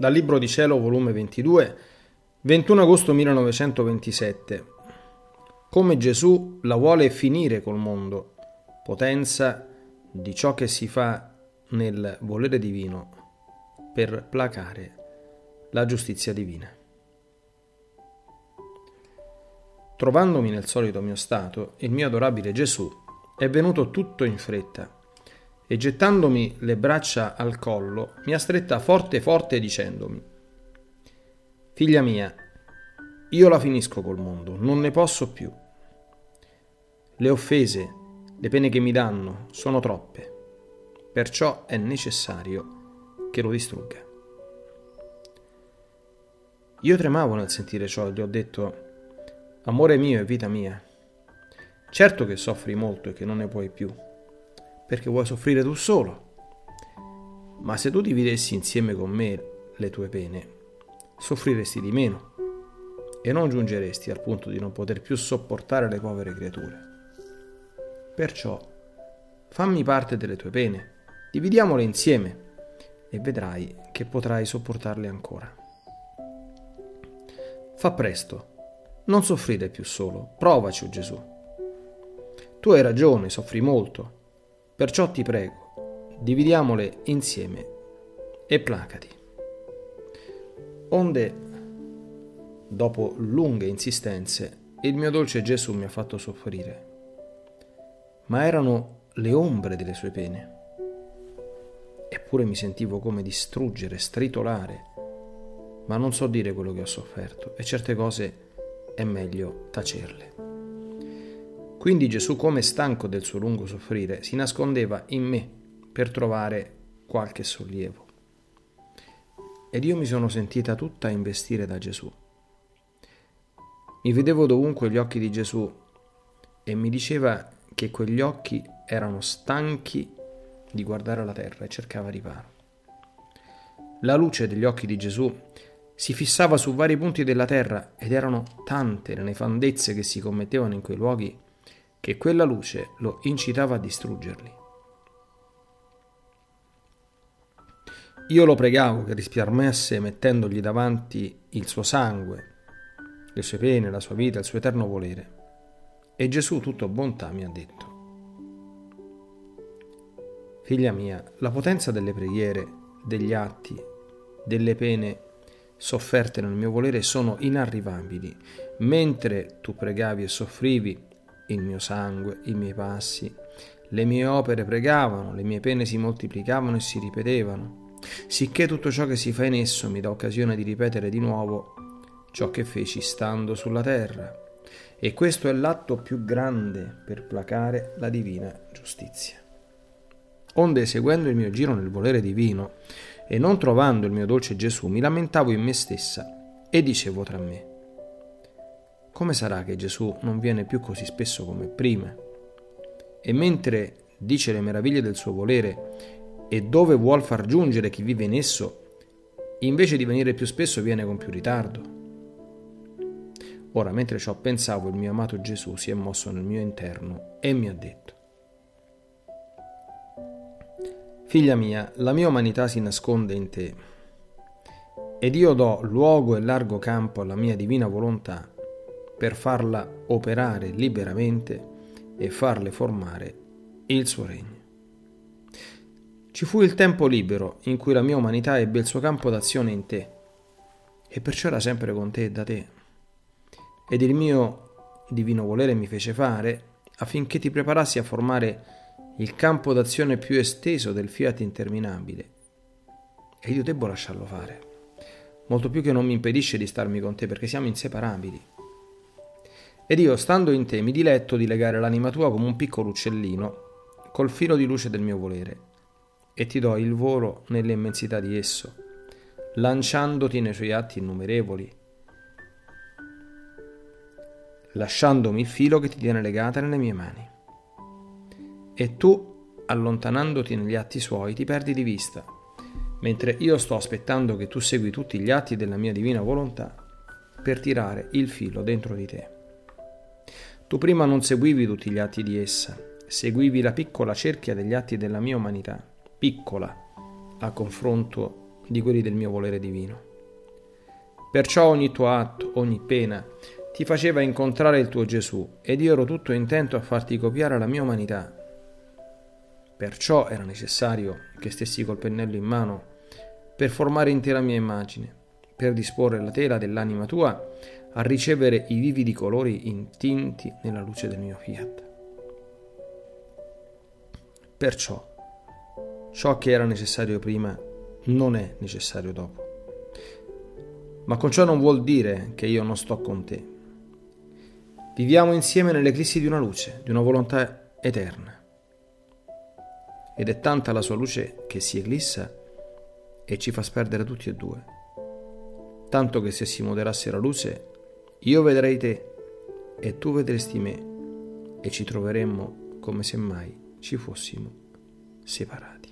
Dal Libro di Cielo, volume 22, 21 agosto 1927. Come Gesù la vuole finire col mondo, potenza di ciò che si fa nel volere divino per placare la giustizia divina. Trovandomi nel solito mio stato, il mio adorabile Gesù è venuto tutto in fretta e gettandomi le braccia al collo mi ha stretta forte forte dicendomi Figlia mia, io la finisco col mondo, non ne posso più. Le offese, le pene che mi danno sono troppe, perciò è necessario che lo distrugga. Io tremavo nel sentire ciò e gli ho detto Amore mio e vita mia, certo che soffri molto e che non ne puoi più perché vuoi soffrire tu solo. Ma se tu dividessi insieme con me le tue pene, soffriresti di meno e non giungeresti al punto di non poter più sopportare le povere creature. Perciò fammi parte delle tue pene, dividiamole insieme e vedrai che potrai sopportarle ancora. Fa presto, non soffrire più solo, provaci, o Gesù. Tu hai ragione, soffri molto, Perciò ti prego, dividiamole insieme e placati. Onde, dopo lunghe insistenze, il mio dolce Gesù mi ha fatto soffrire, ma erano le ombre delle sue pene. Eppure mi sentivo come distruggere, stritolare, ma non so dire quello che ho sofferto e certe cose è meglio tacerle. Quindi Gesù, come stanco del suo lungo soffrire, si nascondeva in me per trovare qualche sollievo. Ed io mi sono sentita tutta investire da Gesù. Mi vedevo dovunque gli occhi di Gesù e mi diceva che quegli occhi erano stanchi di guardare la terra e cercava riparo. La luce degli occhi di Gesù si fissava su vari punti della terra ed erano tante le nefandezze che si commettevano in quei luoghi che quella luce lo incitava a distruggerli. Io lo pregavo che risparmiasse mettendogli davanti il suo sangue, le sue pene, la sua vita, il suo eterno volere. E Gesù, tutto bontà, mi ha detto, Figlia mia, la potenza delle preghiere, degli atti, delle pene sofferte nel mio volere sono inarrivabili. Mentre tu pregavi e soffrivi, il mio sangue, i miei passi, le mie opere pregavano, le mie pene si moltiplicavano e si ripetevano, sicché tutto ciò che si fa in esso mi dà occasione di ripetere di nuovo ciò che feci stando sulla terra. E questo è l'atto più grande per placare la divina giustizia. Onde, seguendo il mio giro nel volere divino e non trovando il mio dolce Gesù, mi lamentavo in me stessa e dicevo tra me, come sarà che Gesù non viene più così spesso come prima? E mentre dice le meraviglie del suo volere e dove vuol far giungere chi vive in esso, invece di venire più spesso viene con più ritardo. Ora, mentre ciò pensavo, il mio amato Gesù si è mosso nel mio interno e mi ha detto, Figlia mia, la mia umanità si nasconde in te, ed io do luogo e largo campo alla mia divina volontà per farla operare liberamente e farle formare il suo regno. Ci fu il tempo libero in cui la mia umanità ebbe il suo campo d'azione in te, e perciò era sempre con te e da te. Ed il mio divino volere mi fece fare affinché ti preparassi a formare il campo d'azione più esteso del fiat interminabile. E io devo lasciarlo fare, molto più che non mi impedisce di starmi con te perché siamo inseparabili. Ed io, stando in te, mi diletto di legare l'anima tua come un piccolo uccellino col filo di luce del mio volere, e ti do il volo nelle immensità di esso, lanciandoti nei suoi atti innumerevoli, lasciandomi il filo che ti tiene legata nelle mie mani. E tu, allontanandoti negli atti suoi, ti perdi di vista, mentre io sto aspettando che tu segui tutti gli atti della mia divina volontà per tirare il filo dentro di te. Tu prima non seguivi tutti gli atti di essa, seguivi la piccola cerchia degli atti della mia umanità, piccola a confronto di quelli del mio volere divino. Perciò ogni tuo atto, ogni pena, ti faceva incontrare il tuo Gesù ed io ero tutto intento a farti copiare la mia umanità. Perciò era necessario che stessi col pennello in mano per formare in te la mia immagine, per disporre la tela dell'anima tua a ricevere i vividi colori intinti nella luce del mio fiat. Perciò ciò che era necessario prima non è necessario dopo. Ma con ciò non vuol dire che io non sto con te. Viviamo insieme nell'eclissi di una luce, di una volontà eterna. Ed è tanta la sua luce che si eclissa e ci fa sperdere tutti e due. Tanto che se si moderasse la luce, io vedrei te e tu vedresti me e ci troveremmo come se mai ci fossimo separati.